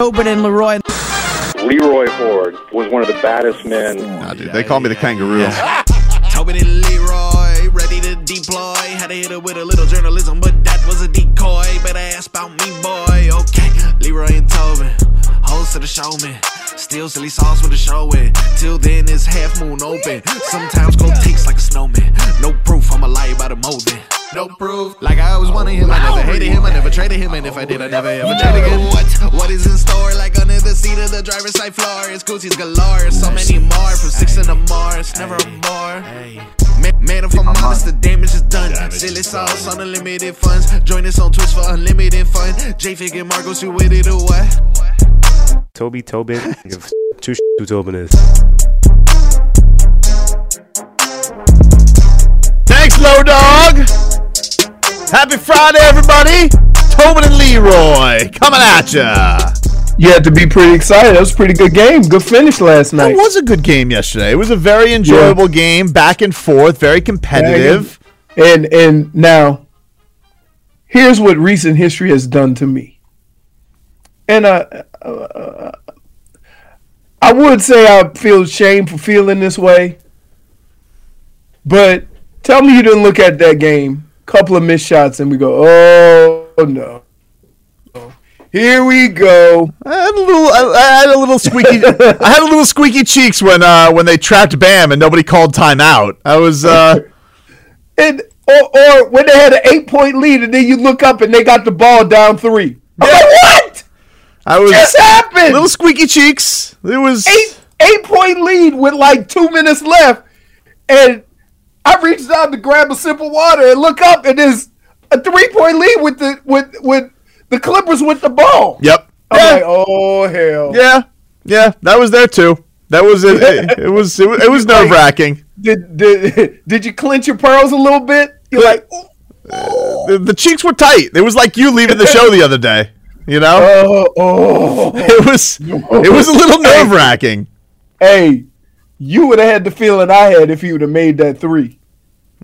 Tobin and Leroy. Leroy Hoard was one of the baddest men. Nah, dude, they call me the kangaroo. Tobin and Leroy, ready to deploy. Had to hit it with a little journalism, but that was a decoy. Better ask about me, boy. Okay, Leroy and Tobin, host of the show, man. Still silly sauce with the show with. Till then, it's half moon open. Sometimes cold takes like a snowman. No proof, I'm a lie about a molding. No proof. Like I always wanted him, I never hated him, I never traded him, and if I did, I never ever traded again. What? What is in store? Like under the seat of the driver's side floor, it's Gucci's galore. So many more from six in the Mars, never a bar. Man, man, if I'm honest, the damage is done. Silly sauce on unlimited funds. Join us on Twitch for unlimited fun. J Fig and Marcos, you with it or what? Toby Tobin. Give two sh- who Tobin is. Thanks, Low Dog. Happy Friday, everybody. Tobin and Leroy coming at ya. You had to be pretty excited. That was a pretty good game. Good finish last night. It was a good game yesterday. It was a very enjoyable game, back and forth, very competitive. And and now, here's what recent history has done to me. And uh, uh, I would say I feel shame for feeling this way, but tell me you didn't look at that game, couple of missed shots, and we go, oh no. Here we go. I had a little, I, I had a little squeaky, I had a little squeaky cheeks when uh, when they trapped Bam and nobody called timeout. I was, uh, and or, or when they had an eight point lead, and then you look up and they got the ball down three. I'm like, what? I was Just happened. little squeaky cheeks. It was eight eight point lead with like two minutes left, and I reached out to grab a sip of water and look up, and there's a three point lead with the with with the Clippers with the ball. Yep. I'm Yeah. like, oh hell. Yeah, yeah, that was there too. That was it. It, it was it, was- it was nerve wracking. Did, did did you clench your pearls a little bit? You're like, "Ooh." The, the cheeks were tight. It was like you leaving the show the other day. You know, oh, oh. it was it was a little nerve wracking. Hey, you would have had the feeling I had if you would have made that three.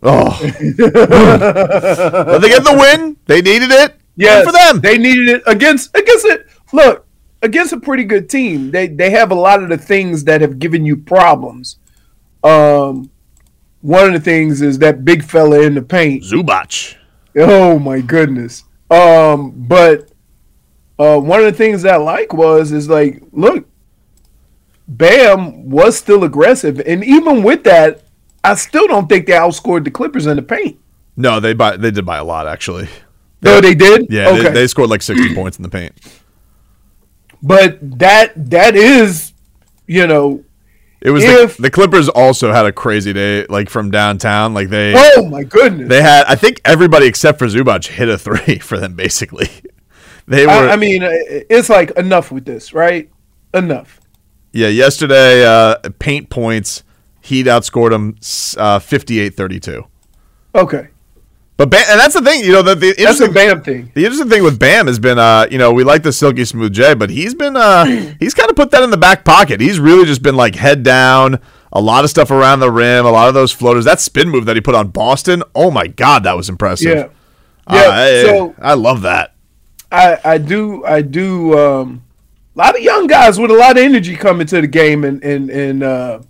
Oh, but they get the win. They needed it. Yeah, for them. They needed it against against it. Look, against a pretty good team. They they have a lot of the things that have given you problems. Um, one of the things is that big fella in the paint. Zubac. Oh my goodness. Um, but uh, one of the things that I like was is like, look, Bam was still aggressive, and even with that, I still don't think they outscored the Clippers in the paint. No, they buy they did buy a lot actually. No, they did. Yeah, okay. they, they scored like sixty points in the paint. but that that is, you know, It was If- the, the Clippers also had a crazy day, like from downtown. Like they oh my goodness. they had I think everybody except for Zubac hit a three for them basically. They were I, I mean, uh, it's like enough with this, right? Enough. yeah. Yesterday, uh, paint points. Heat outscored them uh, 58-32. Okay, But Bam, and that's the thing, you know, the, the interesting Bam thing. The interesting thing with Bam has been, uh, you know, we like the silky smooth J, but he's been, uh, he's kind of put that in the back pocket. He's really just been like head down, a lot of stuff around the rim, a lot of those floaters. That spin move that he put on Boston, oh my god, that was impressive. Yeah, Uh, yeah. I, so I love that. I I do I do um, a lot of young guys with a lot of energy coming to the game and and and uh,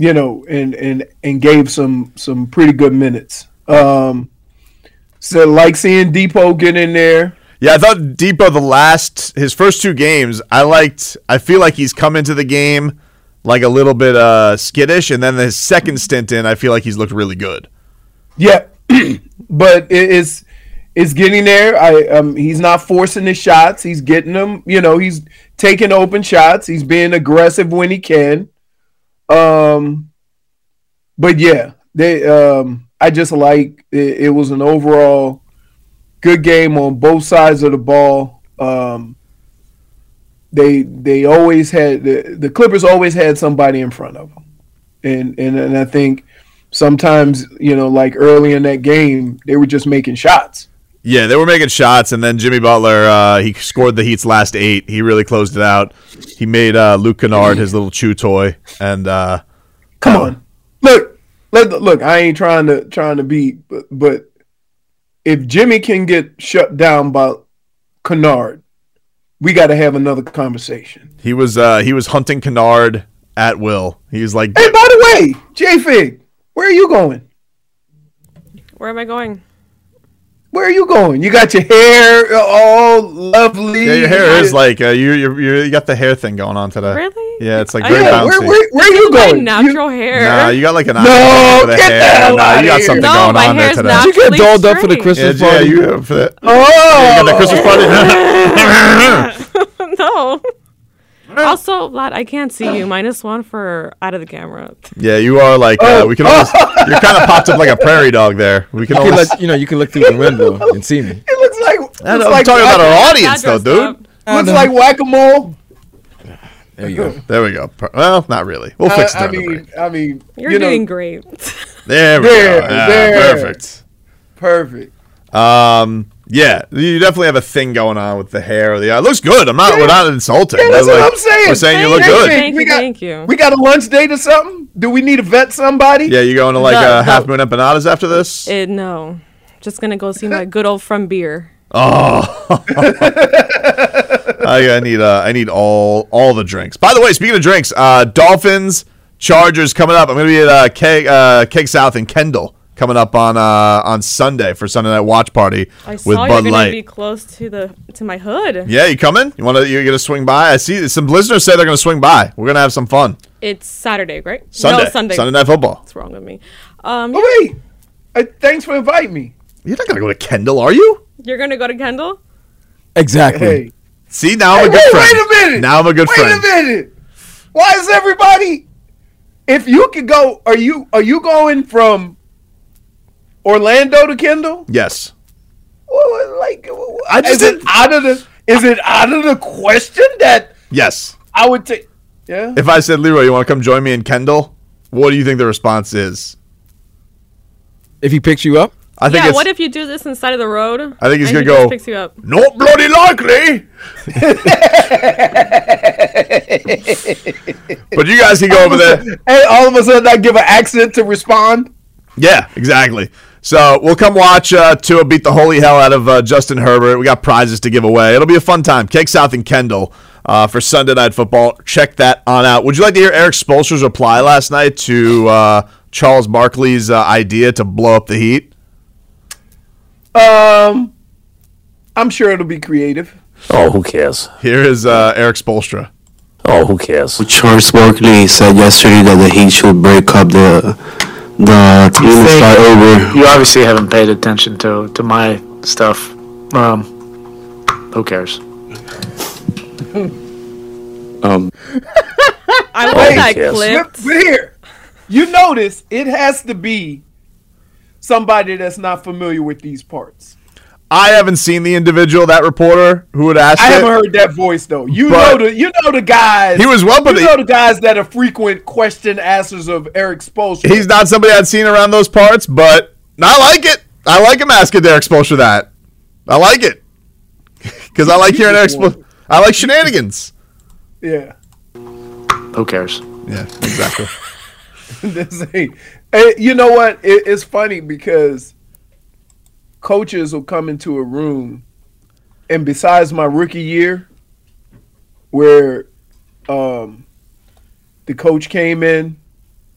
you know and and and gave some some pretty good minutes. Um, so like seeing Depot get in there. Yeah, I thought Depot the last his first two games. I liked. I feel like he's come into the game like a little bit uh, skittish, and then his second stint in, I feel like he's looked really good. Yeah, but it is it's getting there. I um he's not forcing his shots. He's getting them. You know, he's taking open shots. He's being aggressive when he can. Um, but yeah, they um I just like it, it was an overall good game on both sides of the ball. Um, they they always had the, the Clippers always had somebody in front of them, and and and I think sometimes you know like early in that game they were just making shots. Yeah, they were making shots, and then Jimmy Butler uh, he scored the Heat's last eight. He really closed it out. He made uh, Luke Kennard his little chew toy, and uh, come on, look, look, look. I ain't trying to trying to be, but, but if Jimmy can get shut down by Kennard, we got to have another conversation. He was uh, he was hunting Kennard at will. He was like, "Hey, by the way, J Fig, where are you going? Where am I going? Where are you going? You got your hair all lovely. Yeah, your hair is like uh, you you you got the hair thing going on today. Really? Yeah, it's like I very know. bouncy. Where, where, where are you going? My natural hair. Nah, you got like an No, eye for the get the hair. hell Nah, outta you got here. something No, going my on there hair's today. not- Did you get Actually dolled up for the. Christmas Yeah, yeah, party? you for the, Oh, you got the Christmas party. no. Also, Vlad, I can't see you. Minus one for out of the camera. yeah, you are like uh, Oh. we can almost. You're kind of popped up like a prairie dog there. We can You can almost. look, you know, you can look through the window and see me. it looks like looks I'm like talking about our audience though, dude. dressed up. looks like whack a mole. There you go. There we go. Well, not really. We'll fix it I, I mean, break. I mean, You're you know, doing great. There we There, go. Yeah, there. Perfect. perfect. Um, yeah, you definitely have a thing going on with the hair or the eye. It looks good. I'm not. We're not insulting. Yeah, that's We're what I'm saying. We're saying you look Thank good. Thank We you, got- thank you. We got a lunch date or something? Do we need to vet somebody? Yeah, you going to like No, uh, no. Half Moon Empanadas after this? Eh, no. Just gonna go see my good old friend beer. Oh, I, I need uh, I need all all the drinks. By the way, speaking of drinks, uh, Dolphins Chargers coming up. I'm gonna be at uh, Keg uh, Keg South in Kendall coming up on uh, on Sunday for Sunday night watch party I with saw Bud you're gonna Light. be close to the to my hood. yeah, you coming? You want to? You're gonna swing by? I see some listeners say they're gonna swing by. We're gonna have some fun It's Saturday, right? Sunday. No, Sunday. Sunday night football. What's wrong with me? Um, Oh, wait. Uh, thanks for inviting me. You're not gonna go to Kendall, are you? you're gonna go to Kendall? Exactly. Hey. See, now I'm Hey, a good wait, friend. wait a minute. Now I'm a good Wait friend. Wait a minute. Why is everybody? If you could go, are you are you going from Orlando to Kendall? Yes. Well, like, I just is it out of the is it out of the question that Yes. I would take? Yeah. If I said, Leroy, you want to come join me in Kendall? What do you think the response is? If he picks you up, I think Yeah. it's What if you do this inside of the road? I think he's gonna he go- Picks you up. not bloody likely. but you guys can go over there. Hey, all of a sudden I give an accent to respond. Yeah, exactly. So we'll come watch uh, Tua beat the holy hell out of uh, Justin Herbert. We got prizes to give away. It'll be a fun time. Keg South and Kendall uh, for Sunday Night Football. Check that on out. Would you like to hear Eric Spoelstra's reply last night to uh, Charles Barkley's uh, idea to blow up the Heat? Um, I'm sure it'll be creative. Oh, who cares? Here is uh, Eric Spoelstra. Oh, who cares? Charles Barkley said yesterday that the Heat should break up the the team and start over. You obviously haven't paid attention to, to my stuff. Um, who cares? Um, I Oh, want who that clip. But, but here, you notice it has to be somebody that's not familiar with these parts. I haven't seen the individual, that reporter who would ask I it. haven't heard that voice though. You know the you know the guys. He was well, but you he- know the guys that are frequent question answers of Eric Spoelstra. He's not somebody I'd seen around those parts, but I like it. I like him asking Eric Spoelstra that. I like it because I like hearing Eric. Spol- I like shenanigans. yeah. Who cares? Yeah, exactly. This ain't- Eh, you know what? It, it's funny because coaches will come into a room, and besides my rookie year, where um, the coach came in,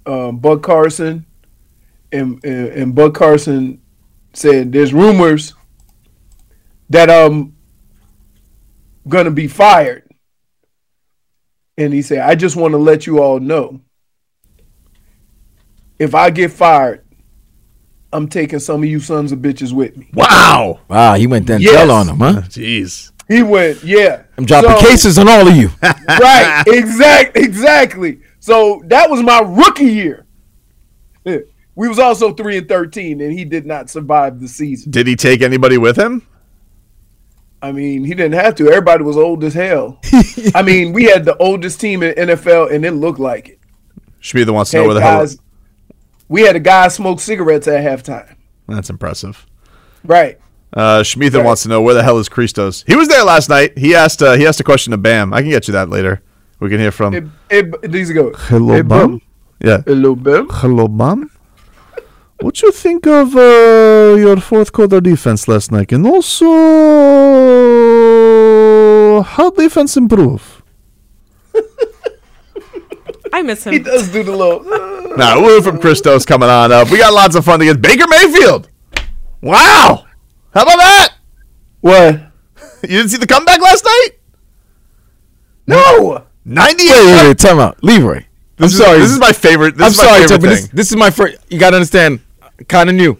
um, Bud Carson, and, and and Bud Carson said, "There's rumors that I'm gonna be fired. And he said, I just want to let you all know. If I get fired, I'm taking some of you sons of bitches with me. Wow. Wow, he went Denzel Yes. on him, huh? Jeez. He went, yeah. I'm dropping So- cases on all of you. right, exact, exactly. So that was my rookie year. We was also three and thirteen, and he did not survive the season. Did he take anybody with him? I mean, he didn't have to. Everybody was old as hell. I mean, we had the oldest team in NFL, and it looked like it. Schmieder wants to know Had where the hell. Guys, we had a guy smoke cigarettes at halftime. That's impressive. Right. Uh, Schmieder Right. wants to know where the hell is Christos. He was there last night. He asked. Uh, he asked a question to Bam. I can get you that later. We can hear from. It, it, these go. Hello, Hey, Bam. Yeah. Hello, Bam. Hello, Bam. What you think of uh, your fourth quarter defense last night, and also how defense improve? I miss him. He does do the little. Now, woo from Christos coming on up. We got lots of fun to get. Baker Mayfield. Wow. How about that? What? You didn't see the comeback last night? No. 98. Wait, wait, wait, time out. Leroy. This I'm is- sorry. this is my favorite- this I'm is my sorry, favorite. This, this is my first. You got to understand, kind of new.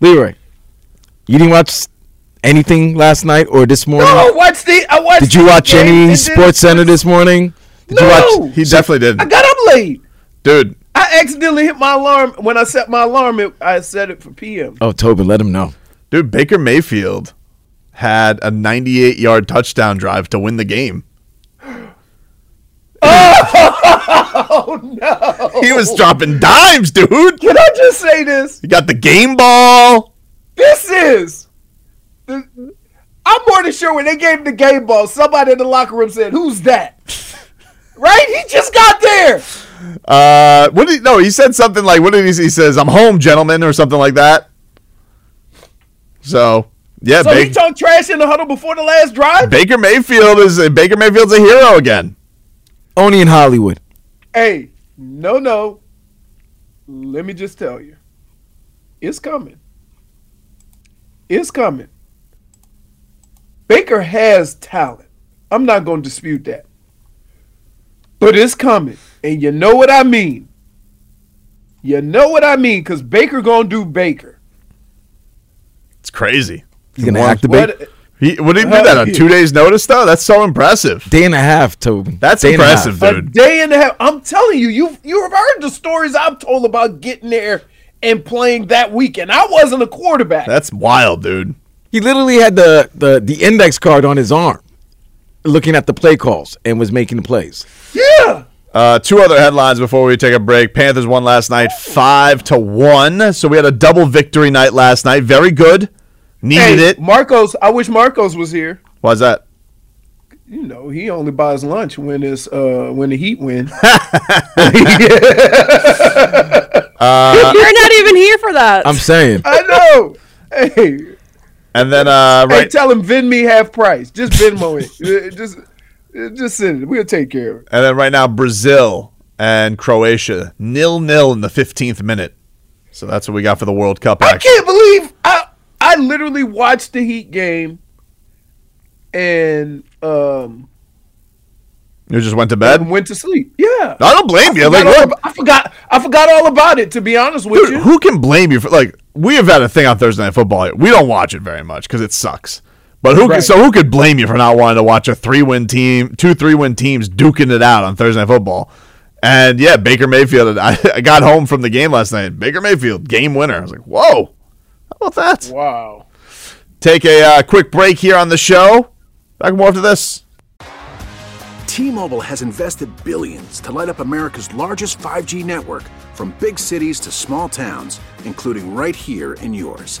Leroy, you didn't watch anything last night or this morning? No, I watched the. I watched. Did you watch any Sports Center this morning? Did No. you watch? He definitely did. I got up late. Dude, I accidentally hit my alarm when I set my alarm. It, I set it for PM. Oh, Tobin, let him know. dude, Baker Mayfield had a 98 yard touchdown drive to win the game. Oh no! He was dropping dimes, dude. Can I just say this? He got the game ball. This is. the- I'm more than sure when they gave him the game ball, somebody in the locker room said, "Who's that?" right? He just got there. Uh, what did he, no? He said something like, "What did he? say? He says, I'm home, gentlemen," or something like that. So yeah, so he Baker, talked trash in the huddle before the last drive. Baker Mayfield is Baker Mayfield's a hero again. Only in Hollywood. Hey, no, no. Let me just tell you, it's coming. It's coming. Baker has talent. I'm not going to dispute that. But it's coming. And you know what I mean. You know what I mean cuz Baker going to do Baker. It's crazy. He's gonna What- activate. What He, what did he do that on uh, two days' notice though? That's so impressive. Day and a half, Tobin. That's Day and a impressive, a dude. day and a half. I'm telling you, you you've heard the stories I've told about getting there and playing that weekend. I wasn't a quarterback. That's wild, dude. He literally had the, the the index card on his arm, looking at the play calls and was making the plays. yeah. Uh, two other headlines before we take a break. Panthers won last night, five to one. So we had a double victory night last night. Very good. Needed Hey, it. Marcos, I wish Marcos was here. Why's that? You know, he only buys lunch when it's uh when the Heat win. Uh, You're not even here for that. I'm saying. I know. Hey, and then uh, hey, right, tell him Vin me half price. Just Venmo it. Just, just send it. We'll take care of it. and then right now Brazil and Croatia nil nil in the fifteenth minute. So that's what we got for the World Cup I can't believe I I literally watched the Heat game, and um You just went to bed. and went to sleep. Yeah. I don't blame you. Like, about- I forgot. I forgot all about it. To be honest with dude, you. who can blame you for like? We have had a thing on Thursday Night Football. We don't watch it very much because it sucks. But who? Right. So who could blame you for not wanting to watch a three-win team, two three-win teams duking it out on Thursday Night Football? And yeah, Baker Mayfield. I, I got home from the game last night. Baker Mayfield, game winner. I was like, whoa, how about that? Wow. Take a uh, quick break here on the show. Back more after this. T-Mobile has invested billions to light up America's largest 5G network from big cities to small towns, including right here in yours.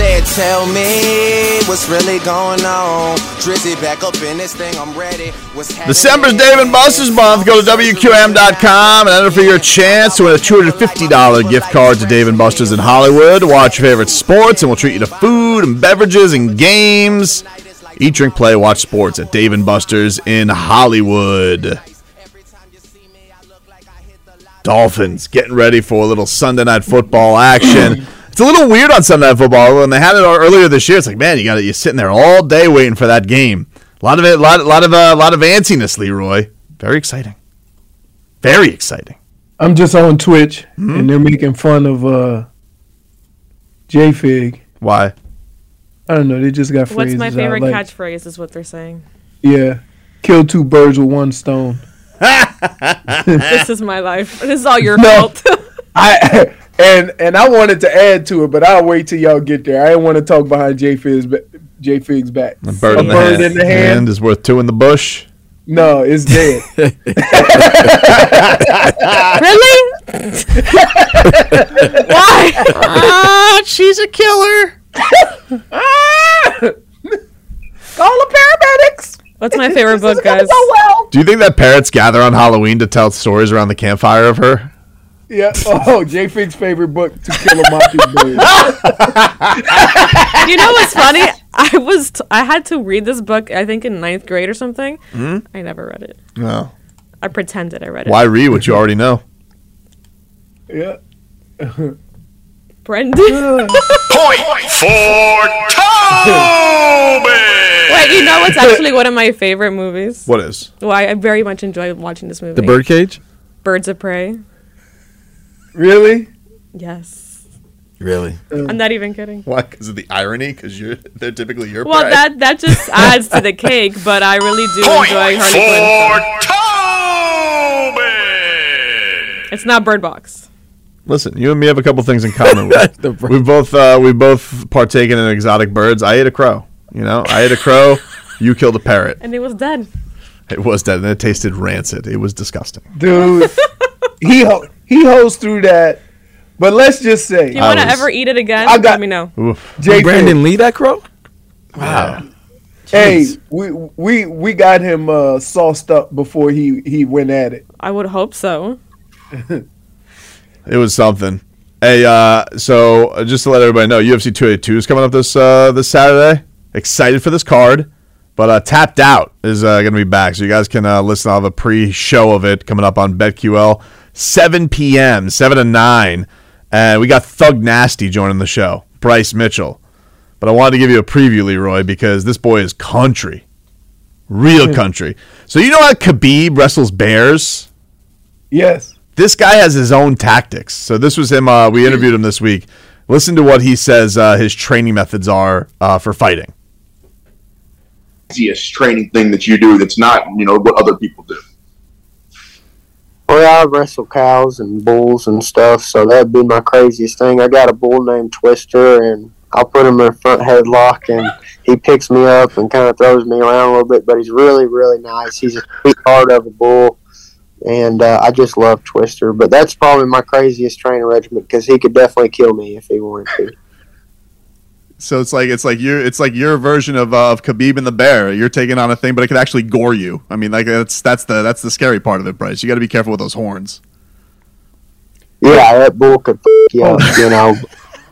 Said, tell me what's really going on. Drizzy back up in this thing, I'm ready. What's? December's Dave and Buster's month. Go to WQAM.com and enter for your chance to win a $250 gift card to Dave and Buster's in Hollywood. Watch your favorite sports, and we'll treat you to food and beverages and games. Eat, drink, play, watch sports at Dave and Buster's in Hollywood. Dolphins getting ready for a little Sunday night football action. It's a little weird on Sunday night football. When they had it earlier this year, it's like, man, you got you're sitting there all day waiting for that game. A lot of it, a lot, lot of, a lot of antsiness, Leroy. Very exciting. Very exciting. I'm just on Twitch Hmm? and they're making fun of uh J Fig. Why? I don't know. They just got What's phrases my out, favorite like, catchphrase? Is what they're saying. Yeah, kill two birds with one stone. this is my life. This is all your No. fault. I and and I wanted to add to it, but I'll wait till y'all get there. I didn't want to talk behind J Fig's ba- J Fig's back. A bird, A in, the bird hand. in the hand. is worth two in the bush. No, it's dead. really? Why? Ah, she's a killer. Call the paramedics. What's my favorite book, guys? Do you think that parrots gather on Halloween to tell stories around the campfire of her? Yeah. Oh, Jay Fig's favorite book, To Kill a Mockingbird. you know what's funny? I was t- I had to read this book. I think in ninth grade or something. Hmm? I never read it. No. I pretended I read it. Why read what you already know? yeah. Brendan. Point for Toby. Wait, you know what's actually one of my favorite movies? What is? Why I very much enjoy watching this movie. The Birdcage? Birds of Prey. Really? Yes. Really? I'm not even kidding. Why? Because of the irony? Because you're they're typically your Well, prey? that that just adds to the cake, but I really do enjoy Harley Quinn. stuff. It's not Bird Box. Listen, you and me have a couple things in common. we both uh, we both partaken in exotic birds. I ate a crow. You know, I ate a crow. You killed a parrot. And it was dead. It was dead, and it tasted rancid. It was disgusting. Dude, he ho- he holds through that. But let's just say, If you want to ever eat it again, I got- let me know. Oof. J Brandon Lee that crow? Wow. Hey, we we we got him uh, sauced up before he he went at it. I would hope so. It was something. Hey, uh, so uh, just to let everybody know, UFC 282 is coming up this uh, this Saturday. Excited for this card, but uh, Tapped Out is uh, going to be back, so you guys can uh, listen. I'll have a pre-show of it coming up on BetQL, 7 p.m., 7 to 9, and we got Thug Nasty joining the show, Bryce Mitchell. But I wanted to give you a preview, Leroy, because this boy is country, real country. So you know how Khabib wrestles bears? Yes. This guy has his own tactics. So this was him. Uh, we interviewed him this week. Listen to what he says uh, his training methods are uh, for fighting. easiest training thing that you do that's not you know what other people do Well, I wrestle cows and bulls and stuff, so that'd be my craziest thing. I got a bull named Twister, and I'll put him in a front headlock, and he picks me up and kind of throws me around a little bit. But he's really, really nice. He's a sweetheart of a bull, and uh, I just love Twister. But that's probably my craziest training regimen because he could definitely kill me if he wanted to. So it's like it's like your it's like your version of uh, of Khabib and the bear. You're taking on a thing, but it could actually gore you. I mean, like that's that's the that's the scary part of it, Bryce. You got to be careful with those horns. Yeah, that bull could f- you up, you know.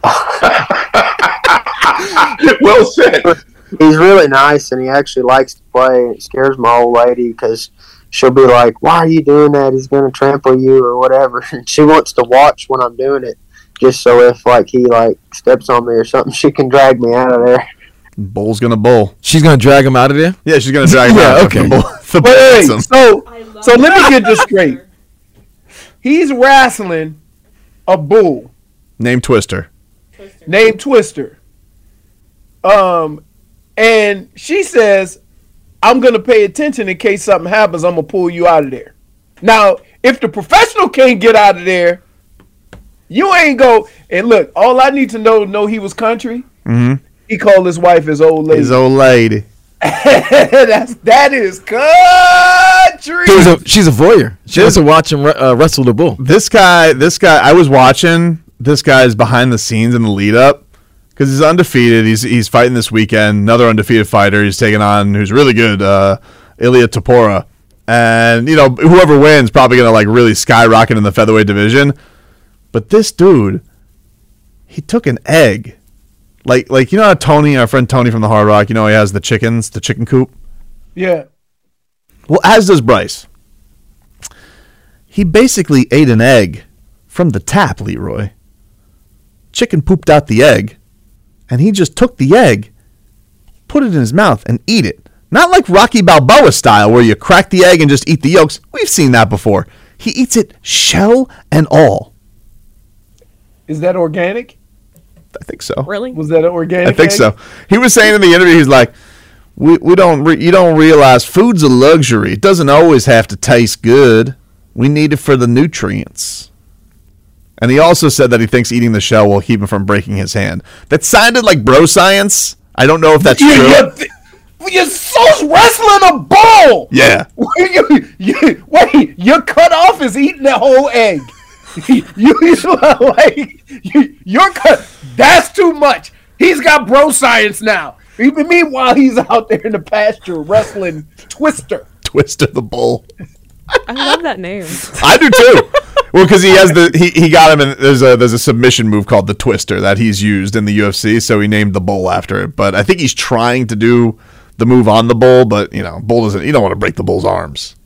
well said. He's really nice, and he actually likes to play. It scares my old lady because she'll be like, "Why are you doing that? He's gonna trample you or whatever." And she wants to watch when I'm doing it, just so if like he like steps on me or something, she can drag me out of there. Bull's gonna bull. She's gonna drag him out of there. Yeah, she's gonna drag him Yeah, out. okay. The bull, the bull Wait, hits wait, so so let me get this straight. He's wrestling a bull Name Twister. named Twister. Um, and she says, "I'm gonna pay attention in case something happens. I'm gonna pull you out of there." Now, if the professional can't get out of there, you ain't go. And look, all I need to know know he was country. Mm-hmm. He called his wife his old lady. His old lady. That's that is country. She's a, she's a voyeur. She wants to watch him uh, wrestle the bull. This guy, this guy, I was watching. This guy's behind the scenes in the lead up because he's undefeated. He's he's fighting this weekend. Another undefeated fighter. He's taking on who's really good, uh, Ilia Topuria, and you know whoever wins probably gonna like really skyrocket in the featherweight division. But this dude, he took an egg, like like you know how Tony, our friend Tony from the Hard Rock, you know he has the chickens, the chicken coop. Yeah. Well, as does Bryce. He basically ate an egg from the tap, Leroy. Chicken pooped out the egg, and he just took the egg, put it in his mouth, and eat it. Not like Rocky Balboa style, where you crack the egg and just eat the yolks. We've seen that before. He eats it shell and all. Is that organic? I think so. Really? Was that an organic? I think egg? so. He was saying in the interview, he's like, "We we don't re- you don't realize food's a luxury. It doesn't always have to taste good. We need it for the nutrients." And he also said that he thinks eating the shell will keep him from breaking his hand. That sounded like bro science. I don't know if that's You- true. you th- You're so wrestling a bull. Yeah. you, you, wait, your cut off is eating the whole egg. you, you like you, your cut. That's too much. He's got bro science now. Even meanwhile, he's out there in the pasture wrestling Twister. Twister the bull. I love that name. I do too. well, because he has the he, he got him and there's a there's a submission move called the Twister that he's used in the UFC, so he named the bull after it. But I think he's trying to do the move on the bull, but you know, bull doesn't. You don't want to break the bull's arms.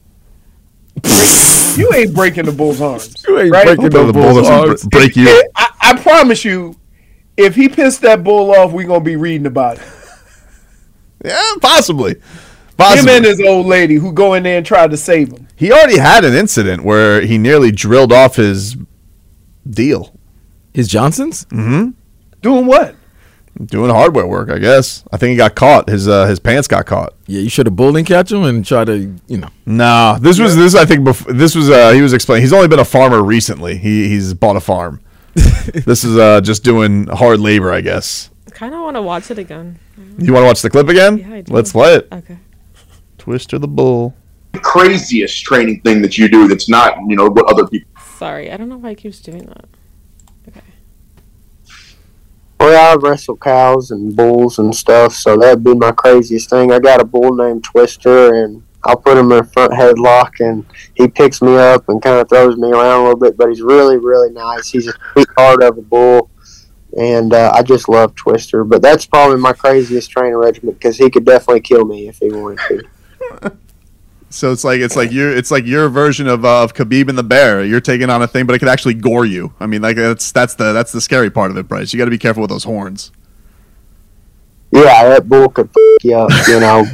You ain't breaking the bull's arms. You ain't right? breaking The the bull bull's doesn't arms. break you. I, I promise you, if he pissed that bull off, we gonna be reading about it. Yeah, possibly. possibly. Him and his old lady who go in there and try to save him. He already had an incident where he nearly drilled off his deal. His Johnsons? Mm-hmm. Doing what? Doing hardware work, I guess. I think he got caught. His uh, his pants got caught. Yeah, you should have bull and catch him and try to, you know. Nah, this was this. I think before, this was. Uh, he was explaining. He's only been a farmer recently. He he's bought a farm. this is uh, just doing hard labor, I guess. kind of want to watch it again. You want to watch the clip again? Yeah, I do. Let's play it. Okay. Twister the bull. craziest training thing that you do that's not, you know, what other people. Sorry, I don't know why he keeps doing that. Well, I wrestle cows and bulls and stuff, so that'd be my craziest thing. I got a bull named Twister, and I'll put him in a front headlock, and he picks me up and kind of throws me around a little bit, but he's really, really nice. He's a sweetheart of a bull, and uh, I just love Twister. But that's probably my craziest training regimen because he could definitely kill me if he wanted to. So it's like it's like your it's like your version of uh, of Khabib and the Bear. You're taking on a thing, but it could actually gore you. I mean, like that's that's the that's the scary part of it, Bryce. You got to be careful with those horns. Yeah, that bull could f- you up, you know.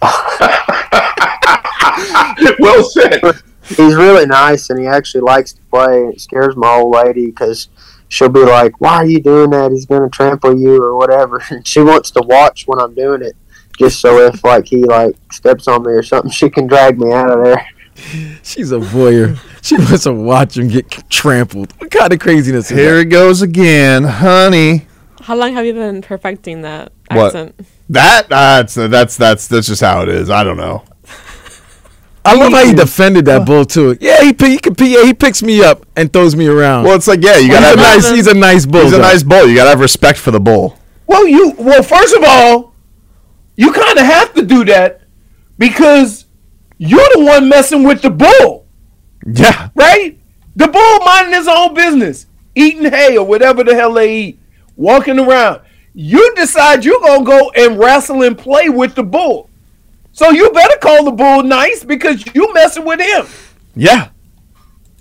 well said. He's really nice, and he actually likes to play. And it scares my old lady because she'll be like, "Why are you doing that? He's gonna trample you or whatever." And she wants to watch when I'm doing it, just so if like he like steps on me or something, she can drag me out of there. She's a voyeur. She wants to watch him get trampled. What kind of craziness is Here that? it goes again, honey. How long have you been perfecting that What? accent? That that's that's that's that's just how it is. I don't know. I love how he defended that bull too. Yeah, he pick- he could yeah, he picks me up and throws me around. Well, it's like yeah, you gotta a have nice. He's a nice bull. He's a nice bull. You gotta have respect for the bull. Well, you well, first of all, you kind of have to do that because you're the one messing with the bull, Yeah. right? The bull minding his own business, eating hay or whatever the hell they eat, walking around. You decide you're gonna go and wrestle and play with the bull. So you better call the bull nice because you messing with him. Yeah.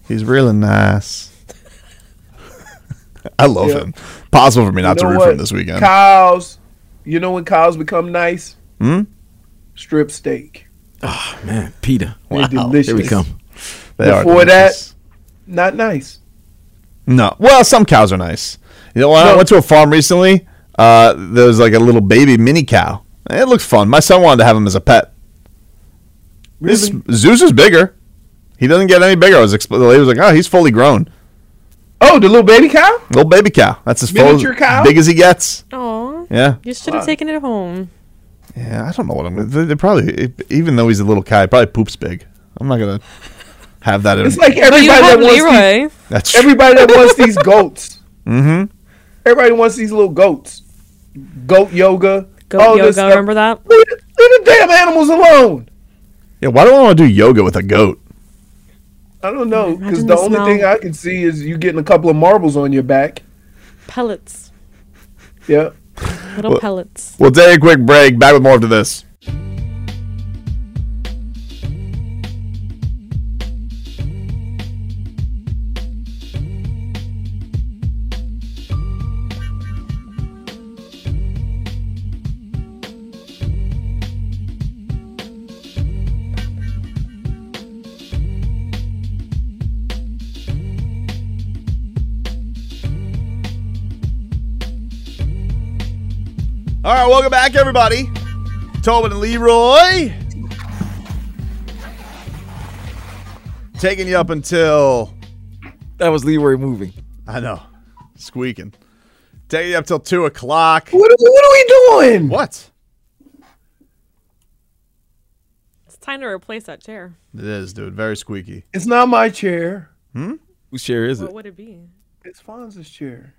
He's really nice. I love Yeah. him. Possible for me not You to know root what? for him this weekend. Cows. You know when cows become nice? Hmm? Strip steak. Oh man, Peter. They're Wow. delicious. Here we come. They are Before that, not nice. No. Well, some cows are nice. You know, when I went to a farm recently, uh, there was like a little baby mini cow. It looks fun. My son wanted to have him as a pet. This Zeus is bigger. He doesn't get any bigger. I was expl- the lady was like, "Oh, he's fully grown." Oh, the little baby cow? Little baby cow. That's as full, Miniature cow? big as he gets. Aw. Yeah. You should have taken it home. Yeah, I don't know what I'm. gonna They, they probably, even though he's a little guy, probably poops big. I'm not gonna have that. In, It's like everybody that wants Leroy. these, That's true. everybody that wants these goats. Mm-hmm. Everybody wants these little goats. Goat yoga. Goat all yoga, this stuff. remember that? Leave, the- leave the damn animals alone. Yeah. Why do I want to do yoga with a goat? I don't know because Imagine the the only smell. thing I can see is you getting a couple of marbles on your back. Pellets. Yeah. Little Well- pellets. We'll take a quick break. Back with more after this. All right, welcome back, everybody. Tobin and Leroy. Taking you up until. That was Leroy moving. I know. Squeaking. Taking you up till 2 o'clock. What, what are we doing? What? It's time to replace that chair. It is, dude. Very squeaky. It's not my chair. Hmm? Whose chair is it? What it? would it be? It's Fonz's chair.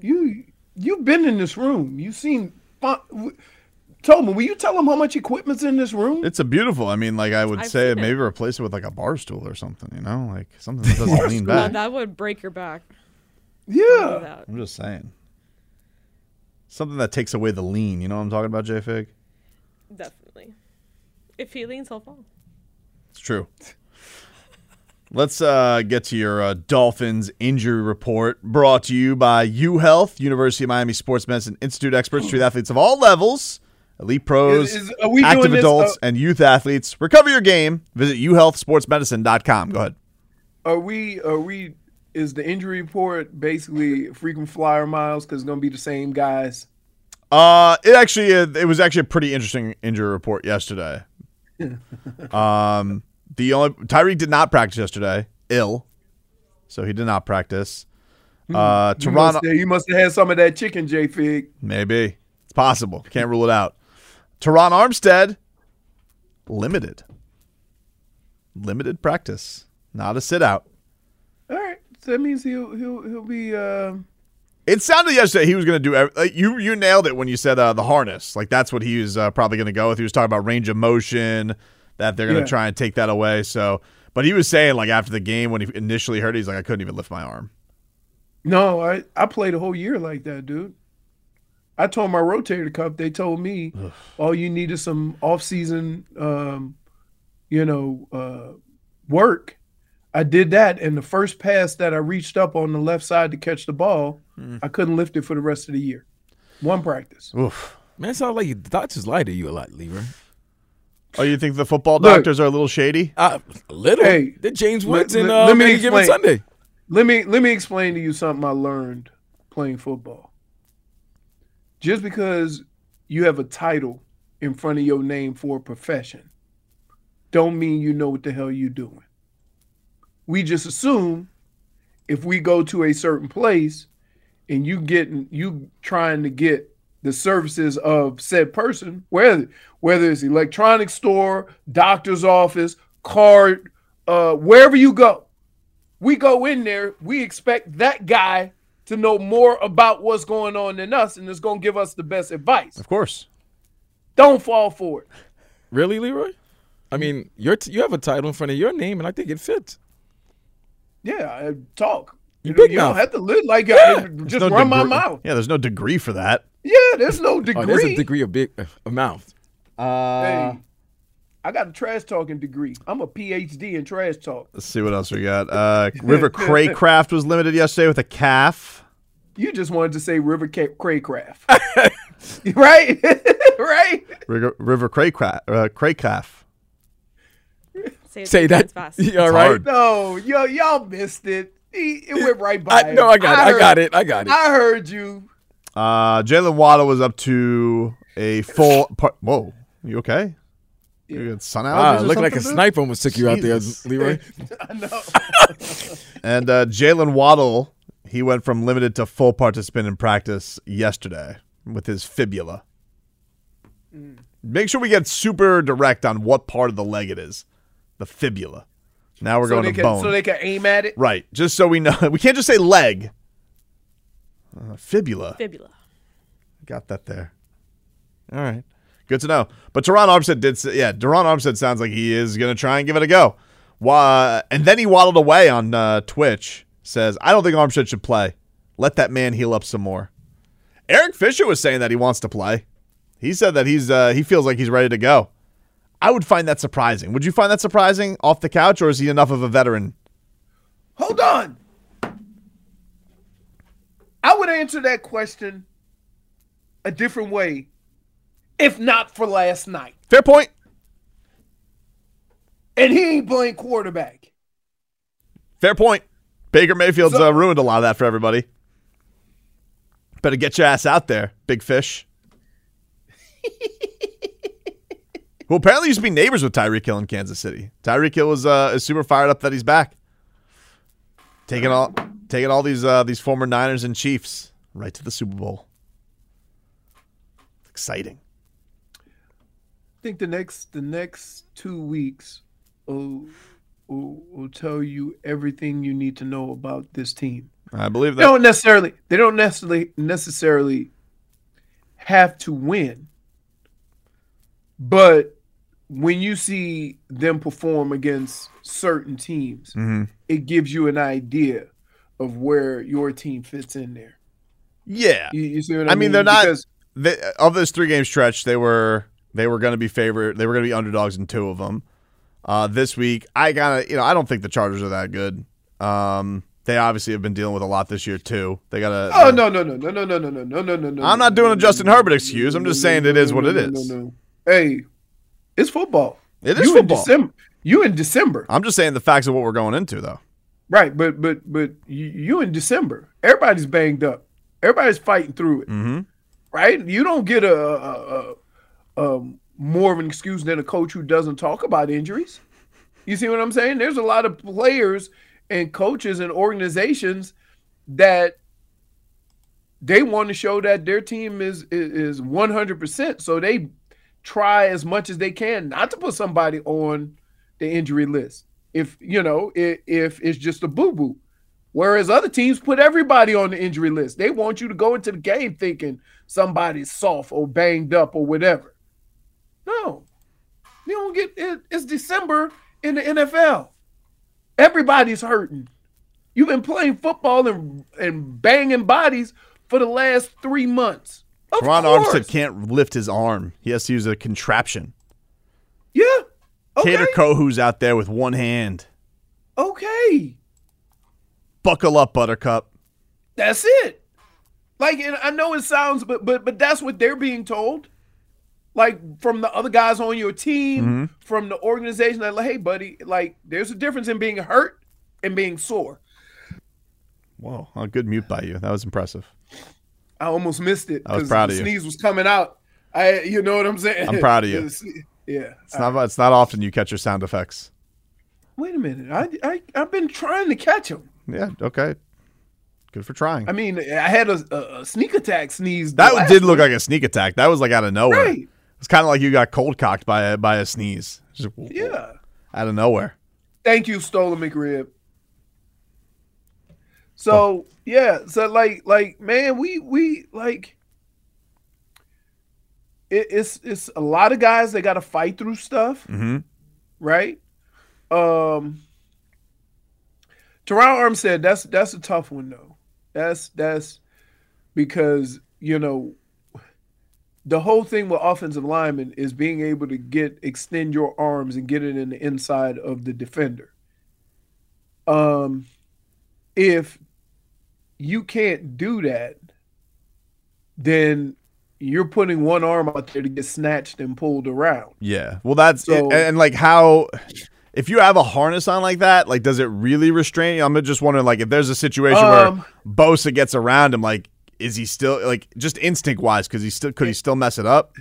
You you've been in this room. You've seen Fon- w- Tobin, will you tell him how much equipment's in this room? It's a beautiful. I mean, like I would I've say, seen it. maybe replace it with like a bar stool or something. You know, like something that doesn't lean No, back. that would break your back. Yeah. I'm just saying. Something that takes away the lean. You know what I'm talking about, J Fig? Definitely. If he leans, he'll fall. It's true. Let's uh, get to your uh, Dolphins injury report brought to you by U Health, University of Miami Sports Medicine Institute experts treat athletes of all levels, elite pros, Is- is- active this, adults, uh, and youth athletes. Recover your game. Visit uhealthsportsmedicine.com. Go ahead. Are we are we is the injury report basically frequent flyer miles because it's gonna be the same guys? Uh, it actually uh, it was actually a pretty interesting injury report yesterday. um, the only Tyreek did not practice yesterday, ill, so he did not practice. Uh, You Toronto, must, have, you must have had some of that chicken, J Fig. maybe it's possible. Can't rule it out. Terron Armstead, limited, limited practice, not a sit out. All right, so that means he'll he'll he'll be. Uh, It sounded yesterday he was going to do. ev- Like you, you nailed it when you said uh, the harness. Like that's what he was uh, probably going to go with. He was talking about range of motion that they're going to Yeah. try and take that away. So, but he was saying like after the game when he initially heard, it, he's like, I couldn't even lift my arm. no, I I played a whole year like that, dude. I tore my rotator cuff. They told me all you need is some off season, um, you know, uh, work. I did that, and the first pass that I reached up on the left side to catch the ball, Mm. I couldn't lift it for the rest of the year. One practice. Oof. Man, it sounds like the doctors lie to you a lot, Leroy. Oh, you think the football Look. doctors are a little shady? Uh, a little. Hey, They're James let- Woods and let- uh, let me any given explain. Sunday. Let me let me explain to you something I learned playing football. Just because you have a title in front of your name for a profession, don't mean you know what the hell you're doing. We just assume if we go to a certain place and you getting you trying to get the services of said person, whether whether it's electronic store, doctor's office, card, uh, wherever you go, we go in there, we expect that guy to know more about what's going on than us and it's going to give us the best advice. Of course. Don't fall for it. Really, Leroy? I mean, you're t- you have a title in front of your name, and I think it fits. Yeah, I talk. You You, big you don't have to live like I just no run my mouth. Yeah, there's no degree for that. Yeah, there's no degree. Oh, there's a degree of big uh, a mouth. Uh, Hey, I got a trash talking degree. I'm a PhD in trash talk. Let's see what else we got. Uh, River Cracraft was limited yesterday with a calf. You just wanted to say River Ca- Cracraft, right? right? River, River Cracraft. Uh, Cracraft. Say, Say that. fast. You all It's right? hard. No, yo, y'all missed it. He, it went right by. I, no. I got it. I got it. I got it. I heard you. Uh, Jalen Waddle was up to a full. Par- Whoa, you okay? You got sun allergies Wow, or looked like a dude? sniper almost took you out there, Jesus. Leroy. I know. And uh, Jalen Waddle, he went from limited to full participant in practice yesterday with his fibula. Make sure we get super direct on what part of the leg it is. The fibula. Now we're so going they to can, bone. So they can aim at it. right. Just so we know. We can't just say leg. Uh, fibula. Fibula. Got that there. All right. Good to know. But Terron Armstead did say, yeah, Terron Armstead sounds like he is going to try and give it a go. Why? And then he waddled away on uh, Twitch, says, I don't think Armstead should play. Let that man heal up some more. Eric Fisher was saying that he wants to play. He said that he's uh, he feels like he's ready to go. I would find that surprising. Would you find that surprising off the couch, or is he enough of a veteran? Hold on. I would answer that question a different way if not for last night. Fair point. And he ain't playing quarterback. Fair point. Baker Mayfield's So- uh, ruined a lot of that for everybody. Better get your ass out there, big fish. Who apparently used to be neighbors with Tyreek Hill in Kansas City. Tyreek Hill was uh, is super fired up that he's back, taking all taking all these uh, these former Niners and Chiefs right to the Super Bowl. Exciting. I think the next the next two weeks will, will, will tell you everything you need to know about this team. I believe They that. don't necessarily they don't necessarily necessarily have to win. But when you see them perform against certain teams, Mhm. it gives you an idea of where your team fits in there. Yeah. You, you see what I, I mean, they're not Because- they, of this three game stretch. They were they were going to be favorite. They were going to be underdogs in two of them. Uh, this week, I of you know I don't think the Chargers are that good. Um, they obviously have been dealing with a lot this year too. They got to. Oh no no no no no no no no no no no no. I'm not doing a Justin Herbert excuse. I'm just saying it is what it is. Hey, it's football. It is you football. In December, you in December, I'm just saying the facts of what we're going into though. Right? But but but you, in December. Everybody's banged up. Everybody's fighting through it, Mm-hmm. right? You don't get a, a, a, a more of an excuse than a coach who doesn't talk about injuries. You see what I'm saying? There's a lot of players and coaches and organizations that they want to show that their team is is 100%. So they try as much as they can not to put somebody on the injury list. If, you know, if, if it's just a boo-boo. Whereas other teams put everybody on the injury list. They want you to go into the game thinking somebody's soft or banged up or whatever. No. You don't get it, it's December in the NFL. Everybody's hurting. You've been playing football and and banging bodies for the last three months. Of Ron course. Armstead can't lift his arm. He has to use a contraption. Yeah. Okay. Kader Kohou's out there with one hand. Okay. Buckle up, Buttercup. That's it. Like, and I know it sounds, but but but that's what they're being told. Like from the other guys on your team, Mhm. from the organization, that like, hey, buddy, like there's a difference in being hurt and being sore. Whoa, a good mute by you. That was impressive. I almost missed it I was proud of you. sneeze was coming out. I, you know what I'm saying? I'm proud of you. Yeah. It's not it's not often you catch your sound effects. Wait a minute. I I I've been trying to catch him. Yeah, okay. Good for trying. I mean, I had a, a, sneak attack sneeze. that did look like a sneak attack. That was like out of nowhere. Right. It's kind of like you got cold cocked by a by a sneeze. Just Yeah. out of nowhere. Thank you, Stolen McRib. So oh. yeah, so like like man, we we like it, it's it's a lot of guys that got to fight through stuff, Mm-hmm. right? Um, Terron Armstead, that's that's a tough one though. That's that's because you know the whole thing with offensive linemen is being able to get extend your arms and get it in the inside of the defender. Um, if you can't do that, then you're putting one arm out there to get snatched and pulled around. Yeah. Well, that's So- and, and, like how if you have a harness on like that, like does it really restrain you? I'm just wondering like if there's a situation Um, where Bosa gets around him, like is he still like just instinct wise? Because he still could he still mess it up?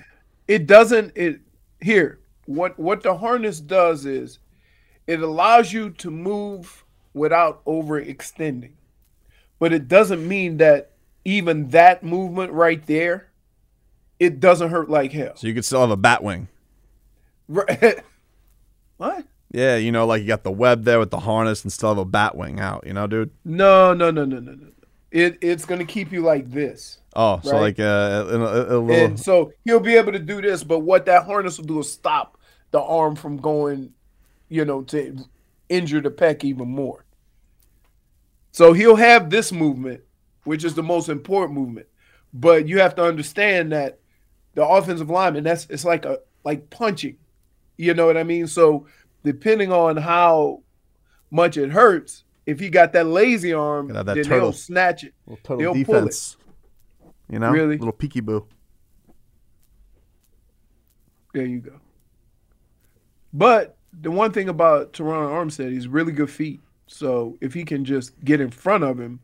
it doesn't it here what what the harness does is it allows you to move without overextending but it doesn't mean that even that movement right there it doesn't hurt like hell So you could still have a bat wing. right what Yeah, you know, like you got the web there with the harness and still have a bat wing out. You know, dude. no no no no no no it it's going to keep you like this Oh, so Right. like uh, a, a, a little. and so he'll be able to do this but what that harness will do is stop the arm from going you know to injure the pec even more so he'll have this movement which is the most important movement but you have to understand that the offensive lineman that's it's like a like punching you know what i mean so depending on how much it hurts if he got that lazy arm that then turtle- they'll snatch it total they'll pull it. You know, Really? little peeky boo. There you go. But the one thing about Terron Armstead, he's really good feet. So if he can just get in front of him,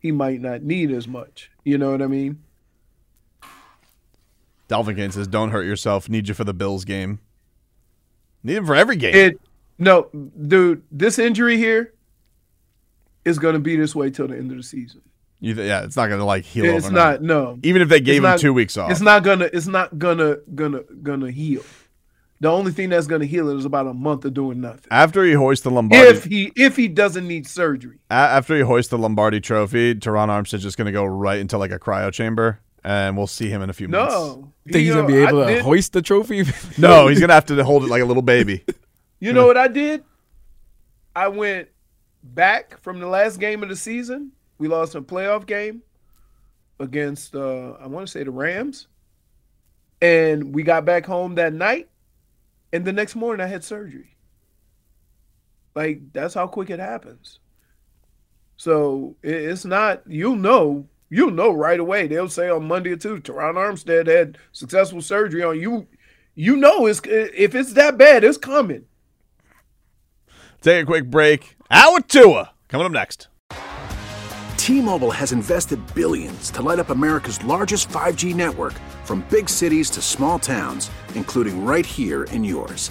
he might not need as much. You know what I mean? Dalvin Kane says, "Don't hurt yourself. Need you for the Bills game. Need him for every game." It no, dude, this injury here is gonna be this way till the end of the season. You th- yeah, it's not gonna like heal. It's overnight. not no. Even if they It's gave him not- two weeks off. It's not gonna it's not gonna gonna gonna heal. The only thing that's gonna heal it is about a month of doing nothing. After he hoists the Lombardi, If he if he doesn't need surgery. a- after he hoists the Lombardi Trophy, Terron Armstead's just gonna go right into like a cryo chamber, and we'll see him in a few months. No. Think he's gonna be able I to did- hoist the trophy? No, he's gonna have to hold it like a little baby. You know what I did? I went back from the last game of the season. We lost a playoff game against uh I want to say the Rams. And we got back home that night and the next morning I had surgery. Like that's how quick it happens. So it's not you'll know you'll know right away. They'll say on Monday or Tuesday, Terron Armstead had successful surgery on you. You know it's if it's that bad, it's coming. Take a quick break. Hour Tua coming up next. T-Mobile has invested billions to light up America's largest 5G network from big cities to small towns, including right here in yours.